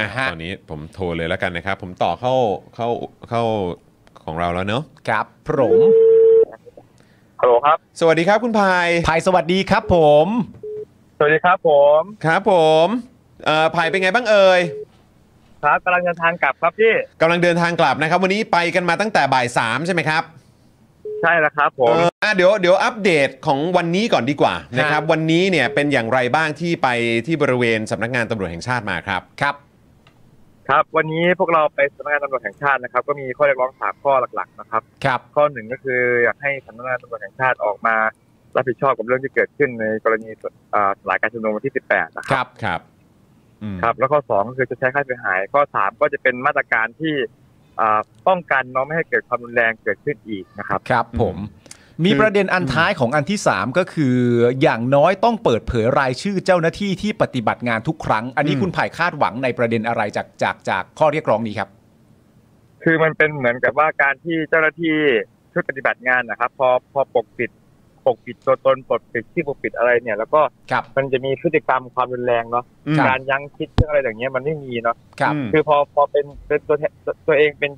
อะฮะ ตอนนี้ผมโทรเลยแล้วกันนะครับ ผมต่อเข้าเข้าเข้าของเราแล้วเนอะครับผมฮัลโหลครับ สวัสดีครับคุณพายภายสวัสดีครับผม สวัสดีครับผมครับผมเอ่อพายเป็นไงบ้างเอ่ยครับกำลังเดินทางกลับครับพี่ กำลังเดินทางกลับนะครับ วันนี้ไปกันมาตั้งแต่บ่ายสามใช่ไหมครับ ใช่แล้วครับผม เอออะเดี๋ยวเดี๋ยวอัปเดตของวันนี้ก่อนดีกว่านะครับ วันนี้เนี่ยเป็นอย่างไรบ้างที่ไปที่บริเวณสำนักงานตำรวจแห่งชาติมาครับ ครับ ครับวันนี้พวกเราไปสำนักงานตำรวจแห่งชาตินะครับ ก็มีข้อเรียกร้องสามข้อหลักๆนะครับ ครับ ข้อหนึ่งก็คืออยากให้สำนักงานตำรวจแห่งชาติออกมารับผิดชอบกับเรื่องที่เกิดขึ้นในกรณีอ่าสลายการชุมนุมวันที่ 18 นะคครับรับครับอืม ครับ แล้วข้อสองก็คือจะใช้ค่าเสียหาย ข้อสามก็จะเป็นมาตรการที่อ่าป้องกันเน้องไม่ให้เกิดความรุนแรงเกิดขึ้นอีกนะครับ ครับผม มีประเด็นอันท้ายของอันที่ 3 ก็คือ อย่างน้อยต้องเปิดเผยรายชื่อเจ้าหน้าที่ที่ปฏิบัติงานทุกครั้ง อันนี้คุณไผ่คาดหวังในประเด็นอะไรจากจากจากข้อเรียกร้องนี้ครับ คือมันเป็นเหมือนกับว่าการที่เจ้าหน้าที่ช่วยปฏิบัติงานนะครับ พอพอปกปิดปกปิดตัวตนปกปิดที่ปกปิดอะไรเนี่ย แล้วก็ครับมันจะมีพฤติกรรมความรุนแรงเนาะอืมการยั้งคิดเรื่องอะไรอย่างเงี้ยมันไม่มีเนาะครับอืมคือพอพอเป็นเป็นตัวแทนตัวเองเป็น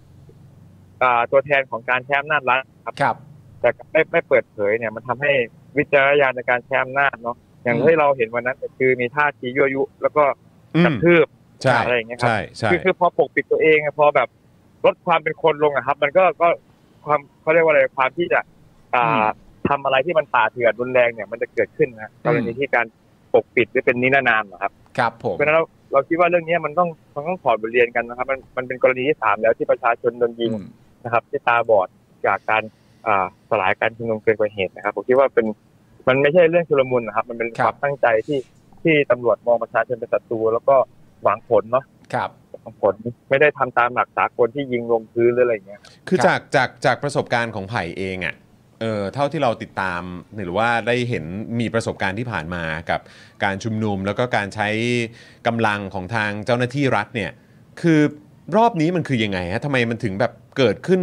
อ่าตัวแทนของการแชมป์นาจรัฐครับครับ แต่ไม่ไม่เปิดเผยเนี่ยมันทำให้วิจารณญาณในการแชมป์อำนาจเนาะอย่างอืมที่เราเห็นวันนั้นก็คือมีท่าทียั่วยุ แล้วก็อืกระมทืบใช่อะไรอย่างเงี้ยครับใช่ใช่คือคือพอปกปิดตัวเองอะพอแบบลดความเป็นคนลงอะครับ มันก็ก็ความเขาเรียกว่าอะไรความที่จะอ่าทำอะไรที่มันป่าเถื่อนรุนแรงเนี่ยมันจะเกิดขึ้นนะกรณีที่การปกปิดหรือเป็นนิรนามอะครับ ครับผมเพราะฉะนั้นเราเราคิดว่าเรื่องนี้มันต้องมันต้องถอดบทเรียนกันนะครับ มันมันเป็นกรณีที่สามแล้วที่ประชาชนโดนยิงอืมนะครับ ที่ตาบอดจากการอ่า สลายการชุมนุมเกินกว่าเหตุนะครับผมคิดว่าเป็นมันไม่ใช่เรื่องชุลมุนนะครับ มันเป็นครัคบวามตั้งใจที่ที่ตำรวจมองประชาชนเป็นศัตรูแล้วก็หวังผลเนาะครับหวังผลไม่ได้ทำตามหลักสากลที่ยิงลงพื้นหรืออะไรอย่างเงี้ยคือครับจากจากจากประสบการณ์ของไผ่เองอะ่ะเออเท่าที่เราติดตามหรือว่าได้เห็นมีประสบการณ์ที่ผ่านมากับการชุมนุมแล้วก็การใช้กำลังของทางเจ้าหน้าที่รัฐเนี่ย คือรอบนี้มันคือยังไงฮะทำไมมันถึงแบบ เกิดขึ้น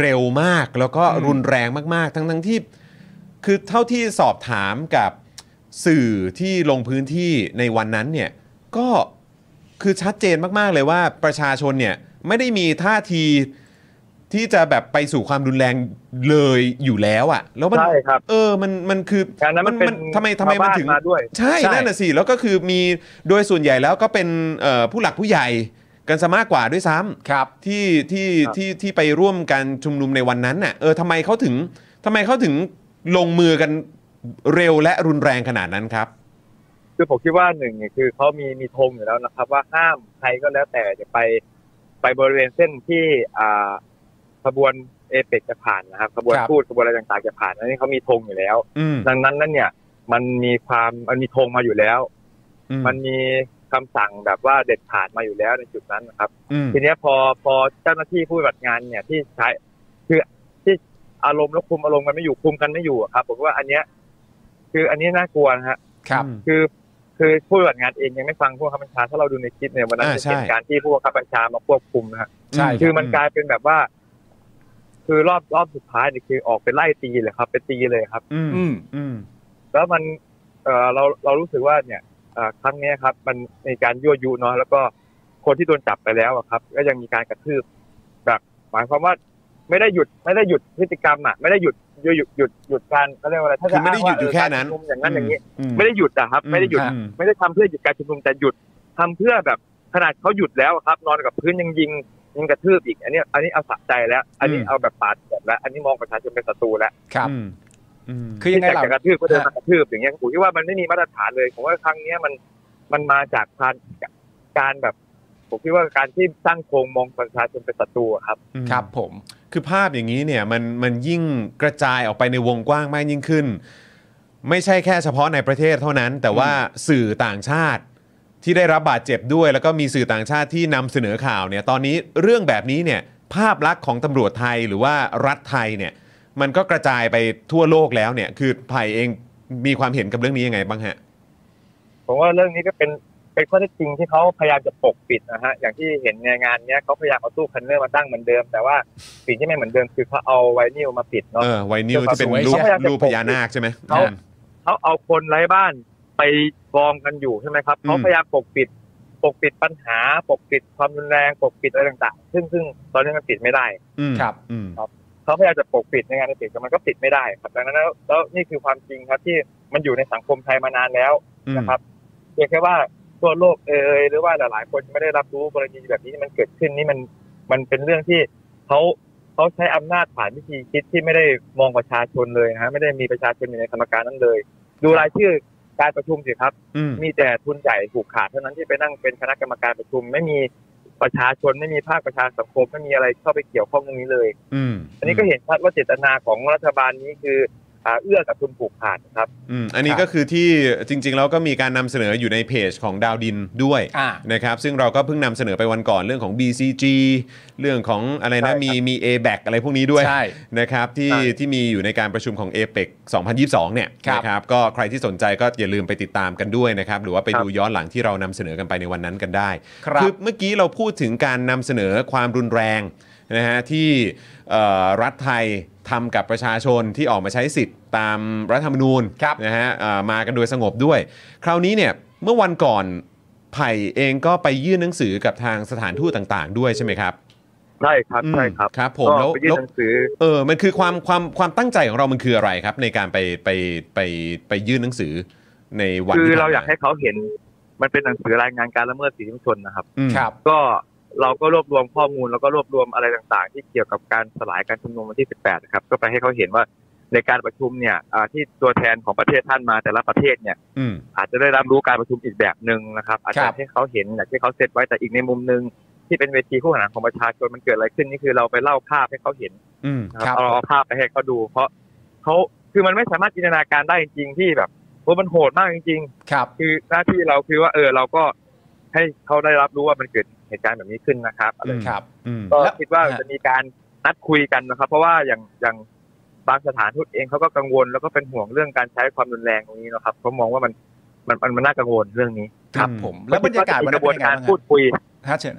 เร็วมาก แล้วก็อืมรุนแรงมาก ๆ ทั้งทั้งที่ คือเท่าที่สอบถามกับสื่อที่ลงพื้นที่ในวันนั้นเนี่ยก็คือชัดเจนมาก ๆ เลยว่าประชาชนเนี่ยไม่ได้มีท่าทีที่จะแบบไปสู่ความรุนแรงเลยอยู่แล้วอะ่ะ แล้วมันใช่ครับเออมันมันคือการนั้นมันเป็นทำไมทำไมมันชาวบ้านถึงมาด้วยใช่ใช่นั่นน่ะสิแล้วก็คือมีโดยส่วนใหญ่แล้วก็เป็นเอ่อผู้หลักผู้ใหญ่ กันซะมากกว่าด้วยซ้ำครับ ที่ที่ครับที่ที่ไปร่วมการชุมนุมในวันนั้นน่ะเออทำไมเขาถึงทำไมเขาถึงลงมือกันเร็วและรุนแรงขนาดนั้นครับ คือผมคิดว่าหนึ่งเนี่ยคือเขามีมีธงอยู่แล้วนะครับ ว่าห้ามใครก็แล้วแต่จะไปไปบริเวณเส้นที่อ่าขบวนเอเปกจะผ่านนะครับขบวนครับ พูดขบวนอะไรต่างๆจะผ่านอันนี้เขามีธงอยู่แล้ว อืมดังนั้นนั่นเนี่ย มันมีความมันมีธงมาอยู่แล้ว อืมันมี คำสั่งแบบว่าเด็ดขาดมาอยู่แล้วในจุดนั้นนะครับอืมทีเนี้ยพอพอเจ้าหน้าที่ผู้ปฏิบัติงานเนี่ยที่ใช้คือที่อารมณ์แล้วคุมอารมณ์กันไม่อยู่คุมกันไม่อยู่อะครับผมว่าอันเนี้ย คืออันนี้น่ากลัวนะฮะครับคือคือผู้ปฏิบัติงานเองยังไม่ฟังผู้บังคับบัญชาถ้าเราดูในคลิปเนี่ยวันนั้นอ่าจะเป็นใช่การที่ผู้บังคับบัญชามาควบคุมนะฮะใช่คือมันกลายเป็นแบบว่า คือรอบรอบสุดท้ายเนี่ยคือออกไปไล่ตีเลยครับ ไปตีเลยครับ อืมอืมอืมแล้วมัน เออเราเรารู้สึกว่าเนี่ยเอ่อ ครั้งเนี้ยครับ มันมีการยั่วยุเนาะแล้วก็คนที่โดนจับไปแล้วอะครับ ก็ยังมีการกระทืบแบบหมายความว่าไม่ได้หยุดไม่ได้หยุดพฤติกรรมอะไม่ได้หยุดหยุดหยุดหยุดหยุดการเขาเรียกว่าอะไรถ้าคืจะอไม่ได้หยุดอยู่แค่นั้นางว่าเการชุมนุมอย่างนั้นอย่างนี้อืมไม่ได้หยุดอะครับ ไม่ได้หยุดอืมไม่ได้ทำเพื่อหยุดการชุมนุมแต่หยุดทำเพื่อแบบขนาดเขาหยุดแล้วอะครับ นอนกับพื้นยังยิงยังกระทืบอีก อันนี้ อันนี้เอาสะใจแล้ว อันนี้อืมเอาแบบปาดแบบแล้ว อันนี้มองประชาชนเป็นศัตรูแล้วครับอืมอืม คือยังไงที่ล่ะจะกระทืบก็เดินมากระทืบอย่างเงี้ยผมคิดว่ามันไม่มีมาตรฐานเลยผมว่าครั้งเนี้ยมันมันมาจากการการแบบ ผมคิดว่าการที่สร้างโครงมองประชาชนเป็นศัตรูอะครับ ครับผมคือภาพอย่างนี้เนี่ยมันมันยิ่งกระจายออกไปในวงกว้างมากยิ่งขึ้น ไม่ใช่แค่เฉพาะในประเทศเท่านั้น แต่ว่าสื่อต่างชาติที่ได้รับบาดเจ็บด้วย แล้วก็มีสื่อต่างชาติที่นำเสนอข่าวเนี่ยตอนนี้เรื่องแบบนี้เนี่ยภาพลักษณ์ของตำรวจไทยหรือว่ารัฐไทยเนี่ย มันก็กระจายไปทั่วโลกแล้วเนี่ย คือไผ่เองมีความเห็นกับเรื่องนี้ยังไงบ้างฮะผมว่าเรื่องนี้ก็เป็นเป็นข้อเท็จจริงที่เขาพยายามจะปกปิดนะฮะอย่างที่เห็นในงานเนี้ยเขาพยายามเอาตู้คันเนอร์มาตั้งเหมือนเดิม แต่ว่าสิ่งที่ไม่เหมือนเดิมคือเขาเอาไวนิลมาปิดเนาะเออไวนิลที่เป็นสวยรูปเขาพยายามจะรูปพญานาคใช่ไหมเขาเขาเอาคนไร้บ้านไปกองกันอยู่ใช่ไหมครับอืมเขาพยายามปกปิด ปกปิดปัญหา ปกปิดความรุนแรง ปกปิดอะไรต่างๆ ซึ่งซึ่งตอนนี้มันปิดไม่ได้อืมครับอืม เขาพยายามจะปกปิดในงานปิดแต่มันก็ปิดไม่ได้ครับดังนั้นแล้วแล้วนี่คือความจริงครับที่มันอยู่ในสังคมไทยมานานแล้วอืมนะครับเพียงแค่ว่าทั่วโลกเอยหรือว่าหลาย ๆ คนไม่ได้รับรู้กรณีแบบนี้ที่มันเกิดขึ้นนี่มันมันเป็นเรื่องที่เขาเขาใช้อำนาจผ่านวิธีคิดที่ไม่ได้มองประชาชนเลยนะฮะไม่ได้มีประชาชนอยู่ในกรรมการนั้นเลย ดูรายชื่อการประชุมสิครับอืมมีแต่ทุนใหญ่ผูกขาดเท่านั้นที่ไปนั่งเป็นคณะกรรมการประชุม ไม่มี ประชาชนไม่มีภาคประชาสังคมไม่มีอะไรเข้าไปเกี่ยวข้องตรงนี้เลย อืมอันนี้ก็เห็นชัดว่าเจตนาของรัฐบาลนี้คืออ่า เอื้อกับทุนผูกขาดนะครับอืมอันนี้ครับก็คือที่จริงๆแล้วก็มีการนำเสนออยู่ในเพจของดาวดินด้วยอ่านะครับซึ่งเราก็เพิ่งนำเสนอไปวันก่อนเรื่องของ BCG เรื่องของอะไรใช่ครันะบมีมี a b a c อะไรพวกนี้ด้วยใช่นะครับที่ใช่ที่มีอยู่ในการประชุมของ a p e c 2022 เนี่ยครับนะครับก็ใครที่สนใจก็อย่าลืมไปติดตามกันด้วยนะครับหรือว่าไปครับดูย้อนหลังที่เรานำเสนอกันไปในวันนั้นกันได้ครับอเมื่อกี้เราพูดถึงการนำเสนอความรุนแรงนะฮะที่เอ่อรัฐไทย ทำกับประชาชนที่ออกมาใช้สิทธิ์ตามรัฐธรรมนูญครับนะฮะเอ่อมากันโดยสงบด้วย คราวนี้เนี่ยเมื่อวันก่อนไผ่เองก็ไปยื่นหนังสือกับทางสถานทูตต่าง ๆ ด้วยใช่ไหมครับใช่ครับใช่ครับครับ ผมก็แล้วไปยื่แล้วนหนังสือเออมันคือความความความตั้งใจของเรามันคืออะไรครับ ในการไปไปไปไปยื่นหนังสือในวันคือที่ผ่นเรามอยากให้เขาเห็นมันเป็นหนังสือรายงานการละเมิดสิทธิมนุษยชนนะครับอืมครับ ก็ เราก็รวบรวมข้อมูลแล้วก็รวบรวมอะไรต่างๆ ที่เกี่ยวกับการสลายการชุมนุมวันที่ 18 นะครับ ก็ไปให้เขาเห็นว่าในการประชุมเนี่ยอ่าที่ตัวแทนของประเทศท่านมาแต่ละประเทศเนี่ยอืมอาจจะได้รับรู้การประชุมอีกแบบหนึ่งนะครับ อาจคจะรับให้เขาเห็นอย่างที่เขาเซตไว้แต่อีกในมุมหนึ่งที่เป็นเวทีคู่ขนานของประชาชนมันเกิดอะไรขึ้นนี่คือเราไปเล่าภาพให้เขาเห็นอืมนะครับเอาเอาภาพไปให้เขาดู เพราะเขาคือมันไม่สามารถจินตนาการได้จริงๆที่แบบโอ้มันโหดมากจริงครับๆคือหน้าที่เราคือว่าเออเราก็ ให้เขาได้รับรู้ว่ามันเกิดเหตุการณ์แบบนี้ขึ้นนะครับอะไรครับอืมก็แล้วคิดว่าฮะจะมีการนัดคุยกันนะครับ เพราะว่าอย่างอย่างบางสถานทูตเองเขาก็กังวล แล้วก็เป็นห่วงเรื่องการใช้ความรุนแรงตรงนี้นะครับเขามองว่ามันมันมันมันน่ากังวลเรื่องนี้ครับ ผมแล้วบรรยากาศคิวัดนว่จะมีกนั้นระบเป็วนนยังไงการบ้างพูดคุยฮะเชิญ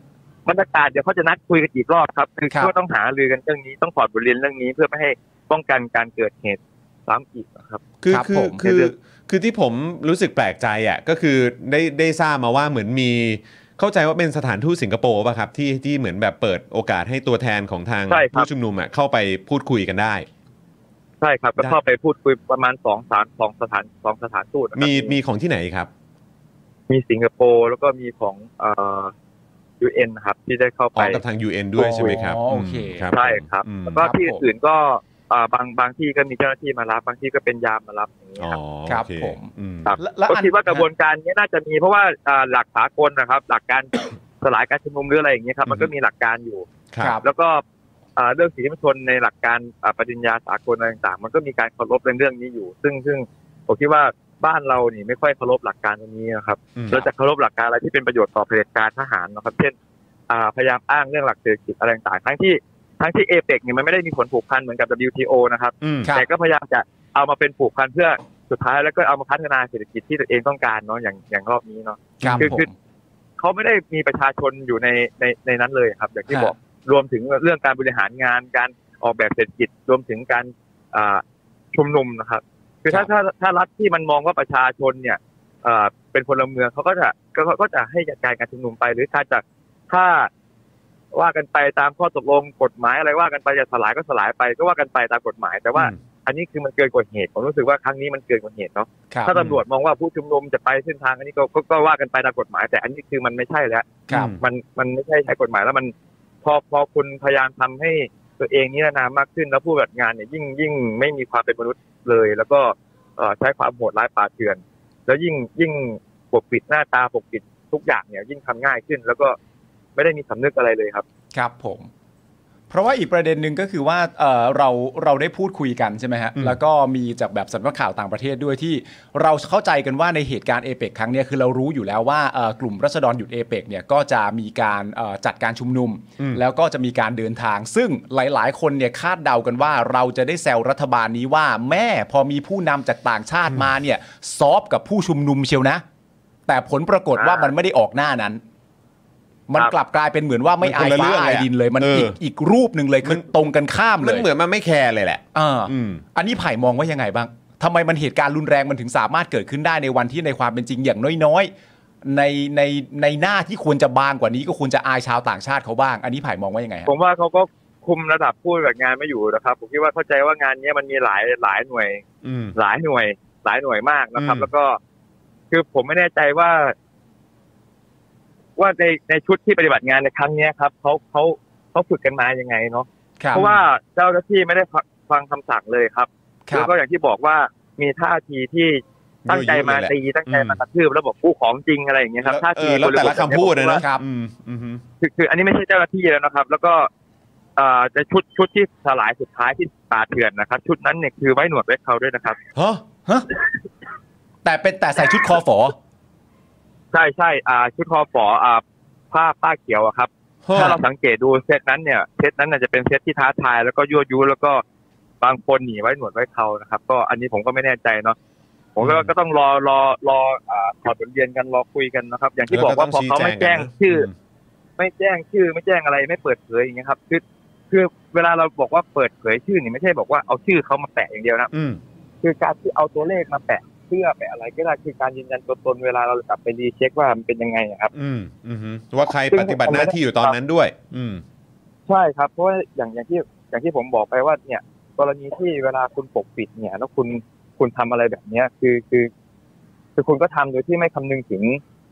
บรรยากาศเดี๋ยวเขาจะนัดคุยกันอีกรอบครับ คือครับก็ต้องหารือกันเรื่องนี้ต้องถอดบทเรียนเรื่องนี้เพื่อไม่ให้ป้องกันการเกิดเหตุ ซ้ำอีกนะครับ คือครับคือผมคือในเรื่องคือที่ผมรู้สึกแปลกใจอะก็คือได้ได้ทราบมาว่าเหมือนมีเข้าใจว่าเป็นสถานทูตสิงคโปร์ป่ะครับที่ที่เหมือนแบบเปิดโอกาสให้ตัวแทนของทางใช่ครับผู้ชุมนุมอะเข้าไปพูดคุยกันได้ ใช่ครับก็ได้เข้าไปพูดคุยประมาณสองสถานสองสถานสองสถานทูตนะครับมีมีของที่ไหนครับ มีสิงคโปร์แล้วก็มีของเอ่อยูเอ็นนะครับ ที่ได้เข้าอ๋ไปอกับทาง UN ด้วยใช่ไหมครับอ๋อโอเคมครับใช่ครับอืมแล้วก็ครับที่ผมอื่นๆก็อ่า บางบางที่ก็มีเจ้าหน้าที่มารับบางที่ก็เป็นยามมารับอย่างนี้อ๋อครับครับโอเผมอืมครับและและก็อันคิดว่ากระบวนการนี้น่าจะมีเพราะว่าอ่าหลักสากลนะครับ หลักการสลายการชุมนุมหรืออะไรอย่างเงี้ยครับมันก็มีหลักการอยู่ครับแล้วก็อ่าเรื่องสิทธิมนุษยชนในหลักการอ่าปฏิญญาสากลอะไรต่างๆ มันก็มีการเคารพในเรื่องนี้อยู่ ซึ่งซึ่งผมคิดว่าบ้านเรานี่ไม่ค่อยเคารพหลักการตรงนี้นะครับอืมเราจะเคารพหลักการอะไรที่เป็นประโยชน์ต่อเผด็จการทหารนะครับ เช่นอ่าพยายามอ้างเรื่องหลักเศรษฐกิจอะไรต่างๆทั้งที่ ทั้งที่เอเปกเนี่ยมันไม่ได้มีผลผูกพันเหมือนกับ WTO นะครับอืมครับ แต่ก็พยายามจะเอามาเป็นผูกพันเพื่อสุดท้ายแล้วก็เอามาพัฒนาเศรษฐกิจที่ตัวเองต้องการเนาะอย่างอย่างรอบนี้เนาะครับคือผคือมเขาไม่ได้มีประชาชนอยู่ในในในนั้นเลยครับ อย่างที่ฮะบอกรวมถึงเรื่องการบริหารงานการออกแบบเศรษฐกิจรวมถึงการอ่าชุมนุมนะครับ คือถ้าถ้าถ้ารัฐที่มันมองว่าประชาชนเนี่ยเอ่อเป็นพลเมืองเขาก็จะก็ก็ก็จะให้จัดการการชุมนุมไปหรือถ้าจะถ้า ว่ากันไปตามข้อตกลงกฎหมายอะไรว่ากันไปจะสลายก็สลายไปก็ว่ากันไปตามกฎหมาย แต่ว่าอืมอันนี้คือมันเกินกว่าเหตุผมรู้สึกว่าครั้งนี้มันเกินกว่าเหตุเนาะครับถ้าตำรวจมองว่าผู้ชุมนุมจะไปเส้นทางอันนี้ก็ก็ก็ว่ากันไปตามกฎหมาย แต่อันนี้คือมันไม่ใช่แล้วครับมันมันไม่ใช่ใช้กฎหมายแล้วมันพอพอคุณพยายามทำให้ตัวเองนิรนามมากขึ้นแล้วผู้ปฏิบัติงานเนี่ยยิ่งยิ่งไม่มีความเป็นมนุษย์เลย แล้วก็เอ่อใช้ความโหดร้ายป่าเถื่อน แล้วยิ่งยิ่งปกปิดหน้าตาปกปิดทุกอย่างเนี่ยยิ่งทำง่ายขึ้น แล้วก็ ไม่ได้มีสำนึกอะไรเลยครับ ครับผม เพราะว่าอีกประเด็นหนึ่งก็คือว่าเอ่อเราเราได้พูดคุยกันใช่ไหมฮะอืมแล้วก็มีจากแบบสำนักข่าวต่างประเทศด้วยที่เราเข้าใจกันว่าในเหตุการณ์เอเปกครั้งเนี้ยคือเรารู้อยู่แล้วว่าเอ่อกลุ่มรัษฎรหยุดเอเปกเนี่ยก็จะมีการเอ่อจัดการชุมนุมอืมแล้วก็จะมีการเดินทาง ซึ่งหลาย ๆ คนเนี่ยคาดเดากันว่าเราจะได้แซวรัฐบาลนี้ว่าแม่พอมีผู้นำจากต่างชาติมาเนี่ยซอฟกับผู้ชุมนุมเชียวนะ แต่ผลปรากฏว่ามันไม่ได้ออกหน้านั้น มันครับกลับกลายเป็นเหมือนว่าไม่มันอาคนยละฟ้าเรื่องเลยอายอะดินเลย มันเอออีอีกอีกรูปหนึ่งเลยคือตรงกันข้ามเลมันยเหมือนมันไม่แคร์เลยแหละเออออืมอันนี้ไผ่มองว่ายังไงบ้างทำไมมันเหตุการณ์รุนแรงมันถึงสามารถเกิดขึ้นได้ในวันที่ในความเป็นจริงอย่างน้อยในในในหน้าที่ควรจะบางกว่านี้ก็ควรจะอายชาวต่างชาติเขาบ้าง อันนี้ไผ่มองว่ายังไงฮะผมว่าเขาก็คุมระดับผู้ปฏิบัติงานไม่อยู่นะครับผมคิดว่าเข้าใจว่างานเนี้ยมันมีหลายหลายหน่วยอืมหลายหน่วย หลายหน่วยมากนะครับอืมแล้วก็ คือผมไม่แน่ใจว่า ว่าในในชุดที่ปฏิบัติงานในครั้งเนี้ยครับเขาเขาเขาฝึกกันมายังไงเนาะครับเพราะว่าเจ้าหน้าที่ไม่ได้ฟังคำสั่งเลยครับครัแล้วบก็อย่างที่บอกว่ามีท่าทีที่ตั้งใจมาตีตั้งใจมากระทืบแล้วบอกผู้ของจริงอะไรอย่างเงี้ยครับท่าเอทีอแล้วแต่ละคำพูดนะบริบทนะครับอืมอืมฮึคือคืออันนี้ไม่ใช่เจ้าหน้าที่แล้วนะครับ แล้วก็เอ่อจะชุดชุดที่สลายสุดท้ายที่ป่าเถื่อนนะครับ ชุดนั้นเนี่ยคือไว้หนวดไว้เขาด้วยนะครับฮะฮะแต่เป็นแต่ใส่ชุดคอฝอ ใช่ใช่อ่าชุดคอฝออ่าผ้าผ้าเขียวอะครับฮะถ้าเราสังเกตดูเซตนั้นเนี่ยเซตนั้นน่ะจะเป็นเซตที่ท้าทายแล้วก็ยั่วยุแล้วก็บางคนหนีไว้หนวดไว้เขานะครับ ก็อันนี้ผมก็ไม่แน่ใจเนาะผมก็ก็ต้องรอรอรออ่าถอดบทเรียนกันรอคุยกันนะครับ อย่างที่บอกว่าพอเขาไม่แจ้งชื่อ ไม่แจ้งชื่อไม่แจ้งอะไรไม่เปิดเผยอย่างเงี้ยครับ คือคือเวลาเราบอกว่าเปิดเผยชื่อนี่ไม่ใช่บอกว่าเอาชื่อเขามาแปะอย่างเดียวนะอืมคือการที่เอาตัวเลขมาแปะ เพื่อแปะอะไรก็ได้คือการยืนยันตัวตนเวลาเรากลับไปรีเช็คว่ามันเป็นยังไงอะครับ อืมอืมฮึว่าใครปฏิบัติหน้าที่อยู่ตอนนั้นด้วย อืม ใช่ครับ เพราะว่าอย่างอย่างที่อย่างที่ผมบอกไปว่า เนี่ย กรณีที่เวลาคุณปกปิดเนี่ย แล้วคุณคุณทำอะไรแบบเนี้ย คือคือคือคุณก็ทำโดยที่ไม่คำนึงถึง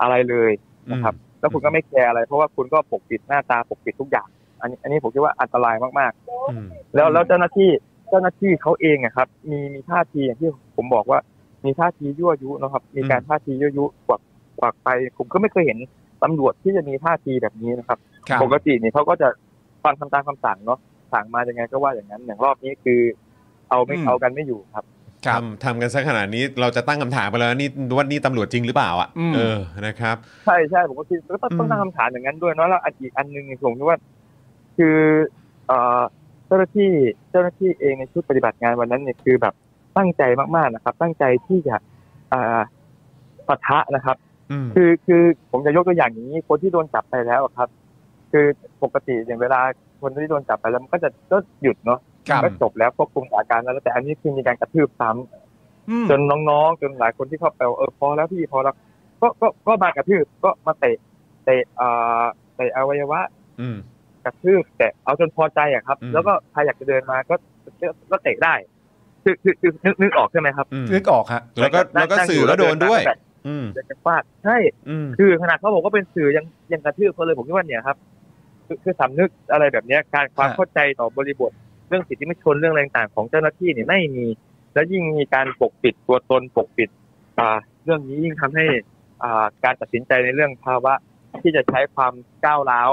อะไรเลยนะครับ แล้วคุณก็ไม่แคร์อะไร เพราะว่าคุณก็ปกปิดหน้าตาปกปิดทุกอย่าง อันนี้ อันนี้ผมคิดว่าอันตรายมากอืมๆแล้วแล้วเจ้าหน้าที่เจ้าหน้าที่เขาเองอะครับ มีมีท่าทีอย่างที่ผมบอกว่า มีท่าทียั่วยุนะครับ มีการท่าทียั่วยุกวักกวักไป ผมก็ไม่เคยเห็นตำรวจที่จะมีท่าทีแบบนี้นะครับครับปกติเนี่ยเขาก็จะฟังคำตามคำสั่งเนาะสั่งมายังไงก็ว่าอย่างนั้น อย่างรอบนี้คือ เอาไม่อืมเอากันไม่อยู่ครับครับทำทำกันซะขนาดนี้เราจะตั้งคำถามไปแล้วนี่ว่านี่ตำรวจจริงหรือเปล่าอะอืมเออนะครับ ใช่ใช่ผมก็คิดก็ต้องอืมต้องตั้งคำถามอย่างนั้นด้วยเนาะแล้วอันอีกอันหนึ่งเนี่ยผมคิดว่า คือเอ่อเจ้าหน้าที่เจ้าหน้าที่เองในชุดปฏิบัติงานวันนั้นเนี่ยคือแบบ ตั้งใจมากๆนะครับ ตั้งใจที่จะอ่าปะทะนะครับอืมคือคือผมจะยกตัวอย่างอย่างนี้ คนที่โดนจับไปแล้วอะครับ คือปกติอย่างเวลาคนที่โดนจับไปแล้วมันก็จะก็หยุดเนาะครับก็จบแล้วควบคุมสถานการณ์แล้วแต่อันนี้คือมีการกระทืบซ้ำอืมจนน้องๆ จนหลายคนที่เข้าไปว่าเออพอแล้วพี่พอแล้วก็ก็ก็มากระทืบก็มาเตะเตะอ่าเตะอวัยวะอืมกระทืบแต่เอาจนพอใจอะครับอืมแล้วก็ใครอยากจะเดินมาก็ก็ก็เตะได้ คือคือคือนึกนึกออกใช่ไหมครับอืมนึกออกฮะแล้วก็แล้วก็สื่อก็โดนด้วย อืมอยากจะฟาดใช่อืมคือขนาดเขาบอกว่าเป็นสื่อยังยังกระทืบเขาเลยผมคิดว่าเนี่ยครับ คือคือสำนึกอะไรแบบเนี้ยการความฮะเข้าใจต่อบริบทเรื่องสิทธิมนุษยชนเรื่องอะไรต่างๆของเจ้าหน้าที่เนี่ยไม่มี แล้วยิ่งมีการปกปิดตัวตนปกปิด อ่า เรื่องนี้ยิ่งทำให้อ่าการตัดสินใจในเรื่องภาวะที่จะใช้ความก้าวร้าว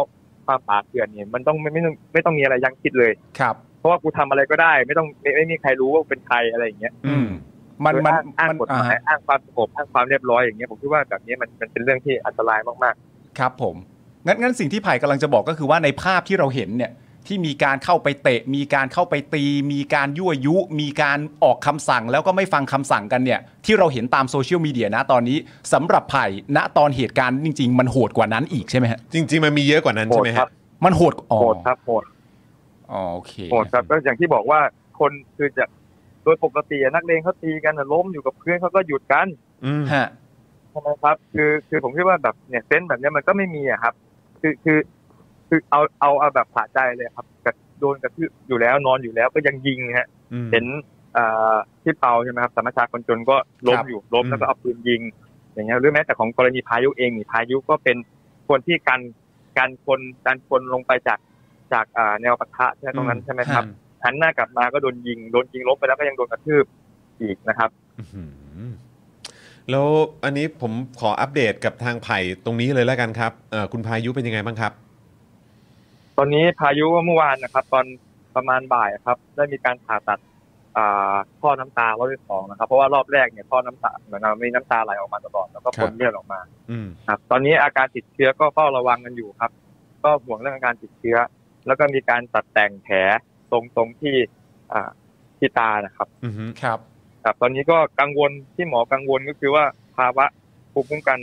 ความป่าเถื่อนเนี่ยมันต้องไม่ไม่ต้องไม่ต้องมีอะไรยังคิดเลยครับ เพราะว่ากูทำอะไรก็ได้ ไม่ต้องไม่ไม่มีใครรู้ว่าเป็นใครอะไรอย่างเงี้ย อืมมันมันอ้างอ้างมันกฎหอ่ามายฮะอ้างความสงบอ้างความเรียบร้อยอย่างเงี้ยผมคิดว่าแบบนี้มันมันเป็นเรื่องที่อันตรายมากๆ ครับ ผมงั้นงั้นสิ่งที่ไผ่กำลังจะบอกก็คือว่าในภาพที่เราเห็นเนี่ย ที่มีการเข้าไปเตะ มีการเข้าไปตี มีการยั่วยุ มีการออกคำสั่งแล้วก็ไม่ฟังคำสั่งกันเนี่ย ที่เราเห็นตามโซเชียลมีเดียนะตอนนี้สำหรับไผ่ณตอนเหตุการณ์จริง ๆ มันโหดกว่านั้นอีกใช่ไหมฮะจริง ๆ มันมีเยอะกว่านั้นโหใช่ดไหมครัฮะบมันโหดอ๋อโหดครับโหด อ๋อโอเคโหดครับก็อย่างที่บอกว่าคนคือจะโดยปกติอะนักเลงเขาตีกันอะล้มอยู่กับพื้นเขาก็หยุดกันอืมฮะใช่ไหมครับ คือคือผมคิดว่าแบบเนี่ยเซนส์แบบเนี้ยมันก็ไม่มีอะครับ คือคือคือเอาเอาเอาแบบผ่าใจเลยครับกระโดนกระทืบอยู่แล้วนอนอยู่แล้วก็ยังยิงฮะอืมเห็นอ่าที่เปาใช่ไหมครับสมชาคนจนก็ล้มอยู่ล้มอืมแล้วก็เอาปืนยิง อย่างเงี้ยหรือแม้แต่ของกรณีพายุเองนี่พายุก็เป็นคนที่กันกันคนกันคนลงไปจาก จากอ่าแนวปะทะใช่ไหมตรงนั้นใช่ไหมครับหันหน้ากลับมาก็โดนยิงโดนยิงล้มไปแล้วก็ยังโดนกระทืบอีกนะครับอื้อหือแล้วอันนี้ผมขออัปเดตกับทางไผ่ตรงนี้เลยแล้วกันครับเอ่อคุณพายุเป็นยังไงบ้างครับ ตอนนี้พายุเมื่อวานนะครับ ตอนประมาณบ่ายครับ ได้มีการผ่าตัดอ่าท่อน้ำตารอบที่สองนะครับ เพราะว่ารอบแรกเนี่ยท่อน้ำตาเหมือนกับมีน้ำตาไหลออกมาตลอดแล้วก็ครัพ่บนเลือดออกมาอืมครับ ตอนนี้อาการติดเชื้อก็เฝ้าระวังกันอยู่ครับ ก็ห่วงเรื่องอาการติดเชื้อ แล้วก็มีการตัดแต่งแผลตรงตรงที่อ่าที่ตานะครับอือฮึครับครับ ตอนนี้ก็กังวลที่หมอกังวลก็คือว่าภาวะภูมิคุ้มกัน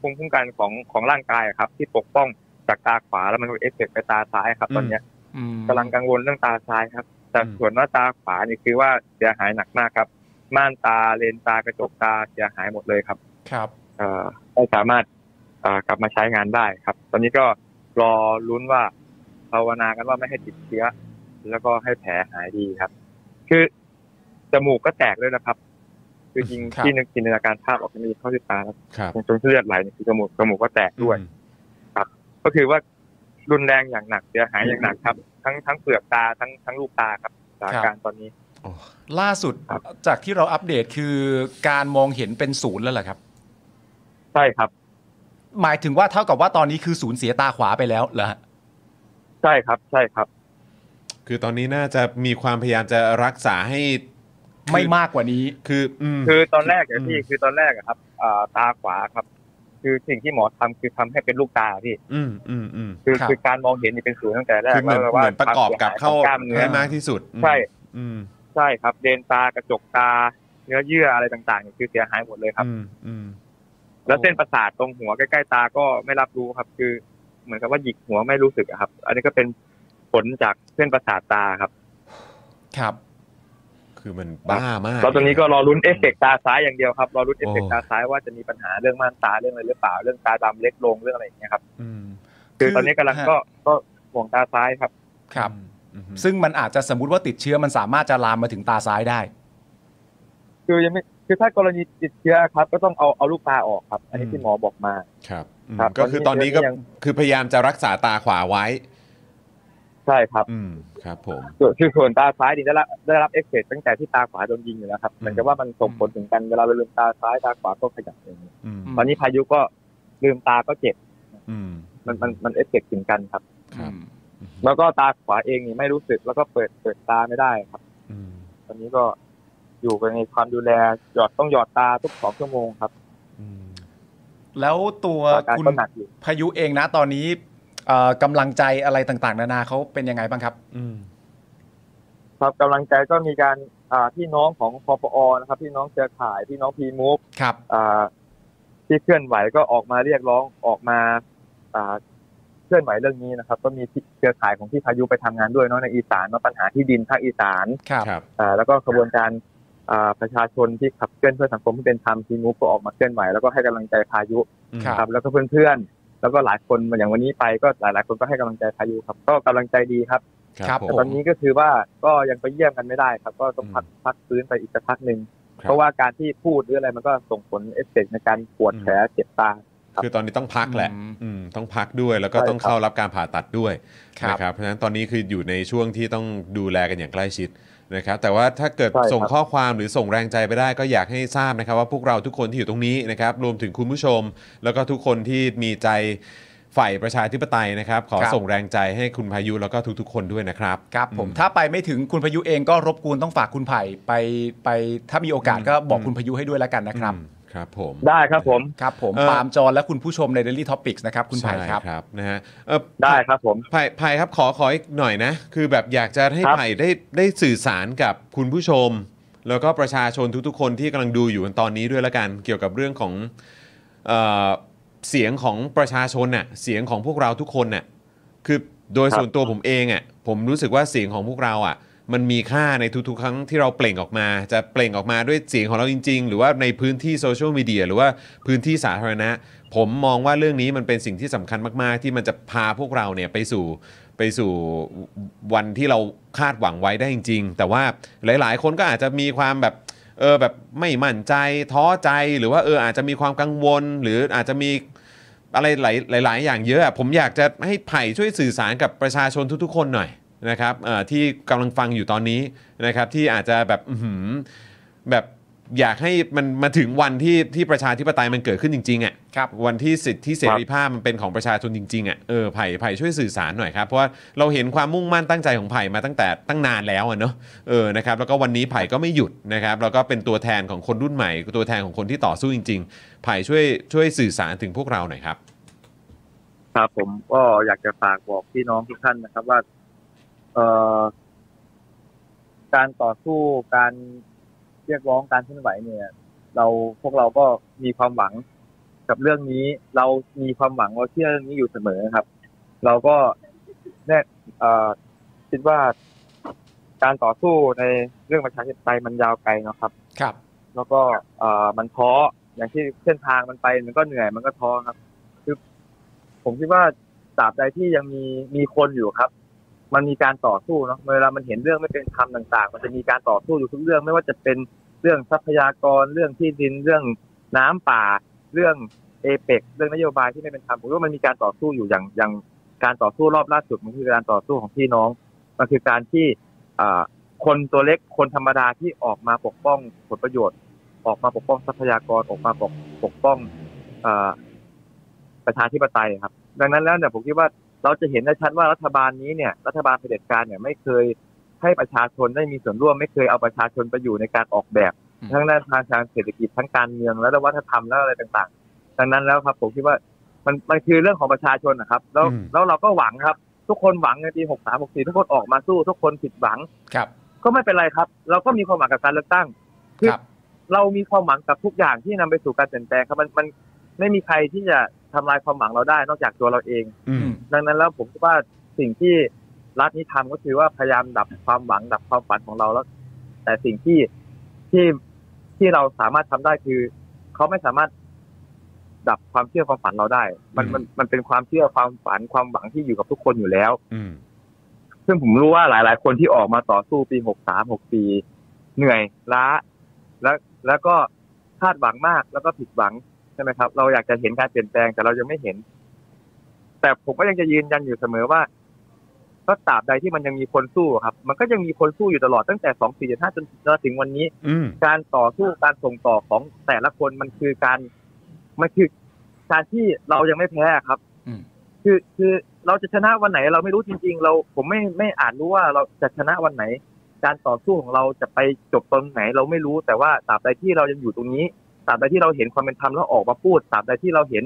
ภูมิคุ้มกันของของร่างกายอะครับ ที่ปกป้องจากตาขวาแล้วมันเอฟเฟกต์ไปตาซ้ายครับ ตอนเนี้ยอืมกำลังกังวลเรื่องตาซ้ายครับ แต่ส่วนว่าตาขวานี่คือว่าเสียหายหนักมากครับ ม่านตาเลนส์ตากระจกตาเสียหายหมดเลยครับ ครับเอ่อไม่สามารถอ่ากลับมาใช้งานได้ครับ ตอนนี้ก็รอลุ้นว่า ภาวนากันว่าไม่ให้ติดเชื้อ แล้วก็ให้แผลหายดีครับ คือจมูกก็แตกด้วยนะครับ คือจริงครับที่นึกจินตนาการภาพออกมามีเข้าที่ตาแล้วครับตรงจนเลือดไหลเนี่ยคือจมูกจมูกก็แตกด้วยก็คือว่ารุนแรงอย่างหนักเสียหายอย่างหนักครับ ทั้งทั้งเปลือกตาทั้งทั้งลูกตาครับสถานการณ์ตอนนี้ล่าสุดครับจากที่เราอัปเดตคือการมองเห็นเป็นศูนย์แล้วเหรอครับ ใช่ครับ หมายถึงว่าเท่ากับว่าตอนนี้คือศูนย์เสียตาขวาไปแล้วเหรอฮะ ใช่ครับใช่ครับ คือตอนนี้น่าจะมีความพยายามจะรักษาให้ไม่มากกว่านี้ คืออืมคือตอนแรกอะอืมพี่คือตอนแรกอะครับอ่าตาขวาครับ คือสิ่งที่หมอทำคือทำให้เป็นลูกตาพี่ อืมอืมอืมคือครับคือการมองเห็นนี่เป็นศูนย์ตั้งแต่แรกคือเหมือนแล้วเหมือนประกอบกับเข้าควมสียหยของกล้ามเนื้อให้มากที่สุด ใช่ อืมใช่ครับเดนตากระจกตา เนื้อเยื่ออะไรต่างๆเนี่ยคือเสียหายหมดเลยครับ อืมอืมแล้วเส้นประสาทตรงหัวใกล้ๆตาก็ไม่รับรู้ครับ คือ เหมือนกับว่าหยิกหัวไม่รู้สึกอะครับ อันนี้ก็เป็นผลจากเส้นประสาทตาครับ ครับ คือมันบ้ามากแล้วตอนนี้ก็รอลุ้นเอฟเฟกต์ตาซ้ายอย่างเดียวครับรอลุ้นเอฟเฟกโอ้ ตาซ้ายว่าจะมีปัญหาเรื่องม่านตาเรื่องอะไรหรือเปล่าเรื่องตาดำเล็กลงเรื่องอะไรอย่างเงี้ยครับอืมคือตอนนี้กำลังก็ก็ห่วงตาซ้ายครับ ครับอืมอืมซึ่งมันอาจจะสมมติว่าติดเชื้อมันสามารถจะลามมาถึงตาซ้ายได้ คือยังไม่คือถ้ากรณีติดเชื้อครับ ก็ต้องเอาเอาลูกตาออกครับ อันนี้ที่หมอบอกมาครับอืม ครับก็คือตอนนี้ก็ตอนนี้ยังคือพยายามจะรักษาตาขวาไว้ ใช่ครับ อืมครับผมส่วนคือส่วนตาซ้ายนี่ได้รับได้รับเอฟเฟกต์ตั้งแต่ที่ตาขวาโดนยิงอยู่แล้วครับอืมเหมือนกับว่ามันส่งผลถึงกันเวลาเราลืมตาซ้ายตาขวาก็ขยับอย่างนี้อืมอืมตอนนี้พายุก็ลืมตาก็เจ็บอืมมันมันมันเอฟเฟกต์ถึงกันครับครับ แล้วก็ตาขวาเองนี่ไม่รู้สึกแล้วก็เปิดเปิดตาไม่ได้ครับอืมตอนนี้ก็อยู่กันในความดูแลหยอดต้องหยอดตาทุกสองชั่วโมงครับอืม แล้วตัวอาการคุณก็หนักอยู่พายุเองนะ ตอนนี้เอ่อกำลังใจอะไรต่างๆ นานาเขาเป็นยังไงบ้างครับ อืมครับกำลังใจก็มีการอ่าพี่น้องของคอปอนะครับพี่น้องเครือข่ายพี่น้องพีมูฟครับอ่าที่เคลื่อนไหวก็ออกมาเรียกร้องออกมาอ่าเคลื่อนไหวเรื่องนี้นะครับ ก็มีที่เครือข่ายของพี่พายุไปทำงานด้วยเนาะในอีสานเนาะปัญหาที่ดินภาคอีสานครับครับอ่าแล้วก็กระบวนการอ่า ประชาชนที่ขับเคลื่อนเพื่อสังคมที่เป็นธรรมพีมูฟก็ออกมาเคลื่อนไหวแล้วก็ให้กำลังใจพายุครับครับแล้วก็เพื่อนๆแล้วก็หลายคนอย่างวันนี้ไปก็หลายๆคนก็ให้กำลังใจพายุครับ ก็กำลังใจดีครับครับผแต่ตอนนี้ก็คือว่าก็ยังไปเยี่ยมกันไม่ได้ครับ ก็ต้องพักพักฟื้นไปอีกสักพักหนึ่งครับเพราะว่าการที่พูดหรืออะไรมันก็ส่งผลเอฟเฟกต์ในการปวดแผลเจ็บตาครับคือตอนนี้ต้องพักแหละอืมอืมต้องพักด้วยแล้วก็ใช่ต้องเข้ารับการผ่าตัดด้วยครับนะครับเพราะฉะนั้นตอนนี้คืออยู่ในช่วงที่ต้องดูแลกันอย่างใกล้ชิด นะครับแต่ว่าถ้าเกิดใช่ครับส่งข้อความหรือส่งแรงใจไปได้ก็อยากให้ทราบนะครับว่าพวกเราทุกคนที่อยู่ตรงนี้นะครับรวมถึงคุณผู้ชม แล้วก็ทุกคนที่มีใจ ฝ่ายประชาธิปไตยนะครับ ขอครับส่งแรงใจให้คุณพายุแล้วก็ทุกๆ คนด้วยนะครับครับผมอืถ้าไปไม่ถึงคุณพายุเองก็รบกวนต้องฝากคุณไผ่ไปไปถ้ามีโอกาสก็บอกอืมคุณพายุให้ด้วยแล้วกันนะครับอืมครับผมได้ครับผมครับผมเอ่อปาล์มจอนและคุณผู้ชมใน Daily Topics นะครับ คุณไผ่ครับใช่ครับนะฮะเออได้ครับผมไผ่ไผ่ครับขอขออีกหน่อยนะ คือแบบอยากจะให้ครับไผ่ได้ได้สื่อสารกับคุณผู้ชม แล้วก็ประชาชนทุกๆ คนที่กำลังดูอยู่กันตอนนี้ด้วยละกัน เกี่ยวกับเรื่องของ เสียงของประชาชนน่ะเสียงของพวกเราทุกคนน่ะคือโดยส่วนตัวผมเองอะผมรู้สึกว่าเสียงของพวกเราอะ มันมีค่าในทุกๆ ครั้งที่เราเปล่งออกมา จะเปล่งออกมาด้วยเสียงของเราจริง ๆ หรือว่าในพื้นที่โซเชียลมีเดียหรือว่าพื้นที่สาธารณะ ผมมองว่าเรื่องนี้มันเป็นสิ่งที่สำคัญมากๆ ที่มันจะพาพวกเราเนี่ยไปสู่ไปสู่วันที่เราคาดหวังไว้ได้จริง ๆ แต่ว่าหลาย ๆ คนก็อาจจะมีความแบบเออแบบไม่มั่นใจท้อใจหรือว่าเอออาจจะมีความกังวล หรืออาจจะมี อะไรหลายหลาย ๆ อย่างเยอะ ผมอยากจะให้ไผ่ช่วยสื่อสารกับประชาชนทุก ๆ คนหน่อยนะครับที่กำลังฟังอยู่ตอนนี้นะครับที่อาจจะแบบแบบ อยากให้มันมาถึงวันที่ที่ประชาธิปไตยมันเกิดขึ้นจริงๆอะครับวันที่สิทธิเสรีภาพมันเป็นของประชาชนจริงๆอะเออไผ่ไผ่ช่วยสื่อสารหน่อยครับเพราะว่าเราเห็นความมุ่งมั่นตั้งใจของไผ่มาตั้งแต่ตั้งนานแล้วอะเนาะเออนะครับแล้วก็วันนี้ไผ่ก็ไม่หยุดนะครับแล้วก็เป็นตัวแทนของคนรุ่นใหม่ ตัวแทนของคนที่ต่อสู้จริง ๆ ไผ่ช่วยช่วยสื่อสารถึงพวกเราหน่อยครับ ครับผมก็อยากจะฝากบอกพี่น้องทุกท่านนะครับว่า เอ่อการต่อสู้การ เรียกร้องการเคลื่อนไหวเนี่ย เราพวกเราก็มีความหวังกับเรื่องนี้ เรามีความหวังเราเชื่อเรื่องนี้อยู่เสมอครับ เราก็แน่เอ่อคิดว่าการต่อสู้ในเรื่องประชาธิปไตยมันยาวไกลเนาะครับ ครับ แล้วก็เอ่อมันท้ออย่างที่เส้นทางมันไปมันก็เหนื่อยมันก็ท้อครับ คือ ผมคิดว่าตราบใดที่ยังมีมีคนอยู่ครับ มันมีการต่อสู้เนาะเวลามันเห็นเรื่องไม่เป็นธรรมต่าง ๆ มันจะมีการต่อสู้อยู่ทุกเรื่องไม่ว่าจะเป็นเรื่องทรัพยากรเรื่องที่ดินเรื่องน้ำป่า เรื่องเอเปกเรื่องนโยบายที่ไม่เป็นธรรมผมว่ามันมีการต่อสู้อยู่อย่างอย่างการต่อสู้รอบล่าสุดมันคือการต่อสู้ของพี่น้องมันคือการที่อ่าคนตัวเล็กคนธรรมดาที่ออกมาปกป้องผลประโยชน์ ออกมาปกป้องทรัพยากรออกมาปกปกป้องอ่าประชาธิปไตยครับ ดังนั้นแล้วเนี่ยผมคิดว่า เราจะเห็นได้ชัดว่ารัฐบาลนี้เนี่ยรัฐบาลเผด็จการเนี่ยไม่เคยให้ประชาชนได้มีส่วนร่วม ไม่เคยเอาประชาชนไปอยู่ในการออกแบบอืมทั้งด้านทางทางเศรษฐกิจทั้งการเมืองและวัฒนธรรมและอะไรต่างๆ ดังนั้นแล้วครับผมคิดว่ามันมันคือเรื่องของประชาชนนะครับ แล้วอืมแล้วเราก็หวังครับ ทุกคนหวังในปี63 64ทุกคนออกมาสู้ ทุกคนผิดหวังครับ ก็ไม่เป็นไรครับ เราก็มีความหวังกับการเลือกตั้งครับเรามีความหวังกับทุกอย่างที่นำไปสู่การเปลี่ยนแปลงครับมันมันไม่มีใครที่จะ ทำลายความหวังเราได้นอกจากตัวเราเองอืมดังนั้นแล้วผมคิดว่าสิ่งที่รัฐนี้ทำก็คือว่าพยายามดับความหวังดับความฝันของเราแล้ว แต่สิ่งที่ที่ที่เราสามารถทำได้คือเขาไม่สามารถดับความเชื่อความฝันเราได้ มันมันมันเป็นความเชื่อความฝันความหวังที่อยู่กับทุกคนอยู่แล้ว อืมซึ่งผมรู้ว่าหลาย ๆ คนที่ออกมาต่อสู้ปี63 64เหนื่อยล้า แล้วแล้วก็คาดหวังมากแล้วก็ผิดหวังใช่ไหมครับ เราอยากจะเห็นการเปลี่ยนแปลงแต่เรายังไม่เห็น แต่ผมก็ยังจะยืนยันอยู่เสมอว่าก็ตราบใดที่มันยังมีคนสู้ครับ มันก็ยังมีคนสู้อยู่ตลอดตั้งแต่2 4 5จนจนถึงวันนี้อืมการต่อสู้การส่งต่อของแต่ละคนมันคือการมันคือการที่เรายังไม่แพ้ครับอืมคือคือเราจะชนะวันไหน เราไม่รู้จริง ๆ เราผมไม่ไม่อาจรู้ว่าเราจะชนะวันไหน การต่อสู้ของเราจะไปจบตรงไหน เราไม่รู้แต่ว่าตราบใดที่เรายังอยู่ตรงนี้ ตราบใดที่เราเห็นความเป็นธรรมแล้วออกมาพูดตราบใดที่เราเห็น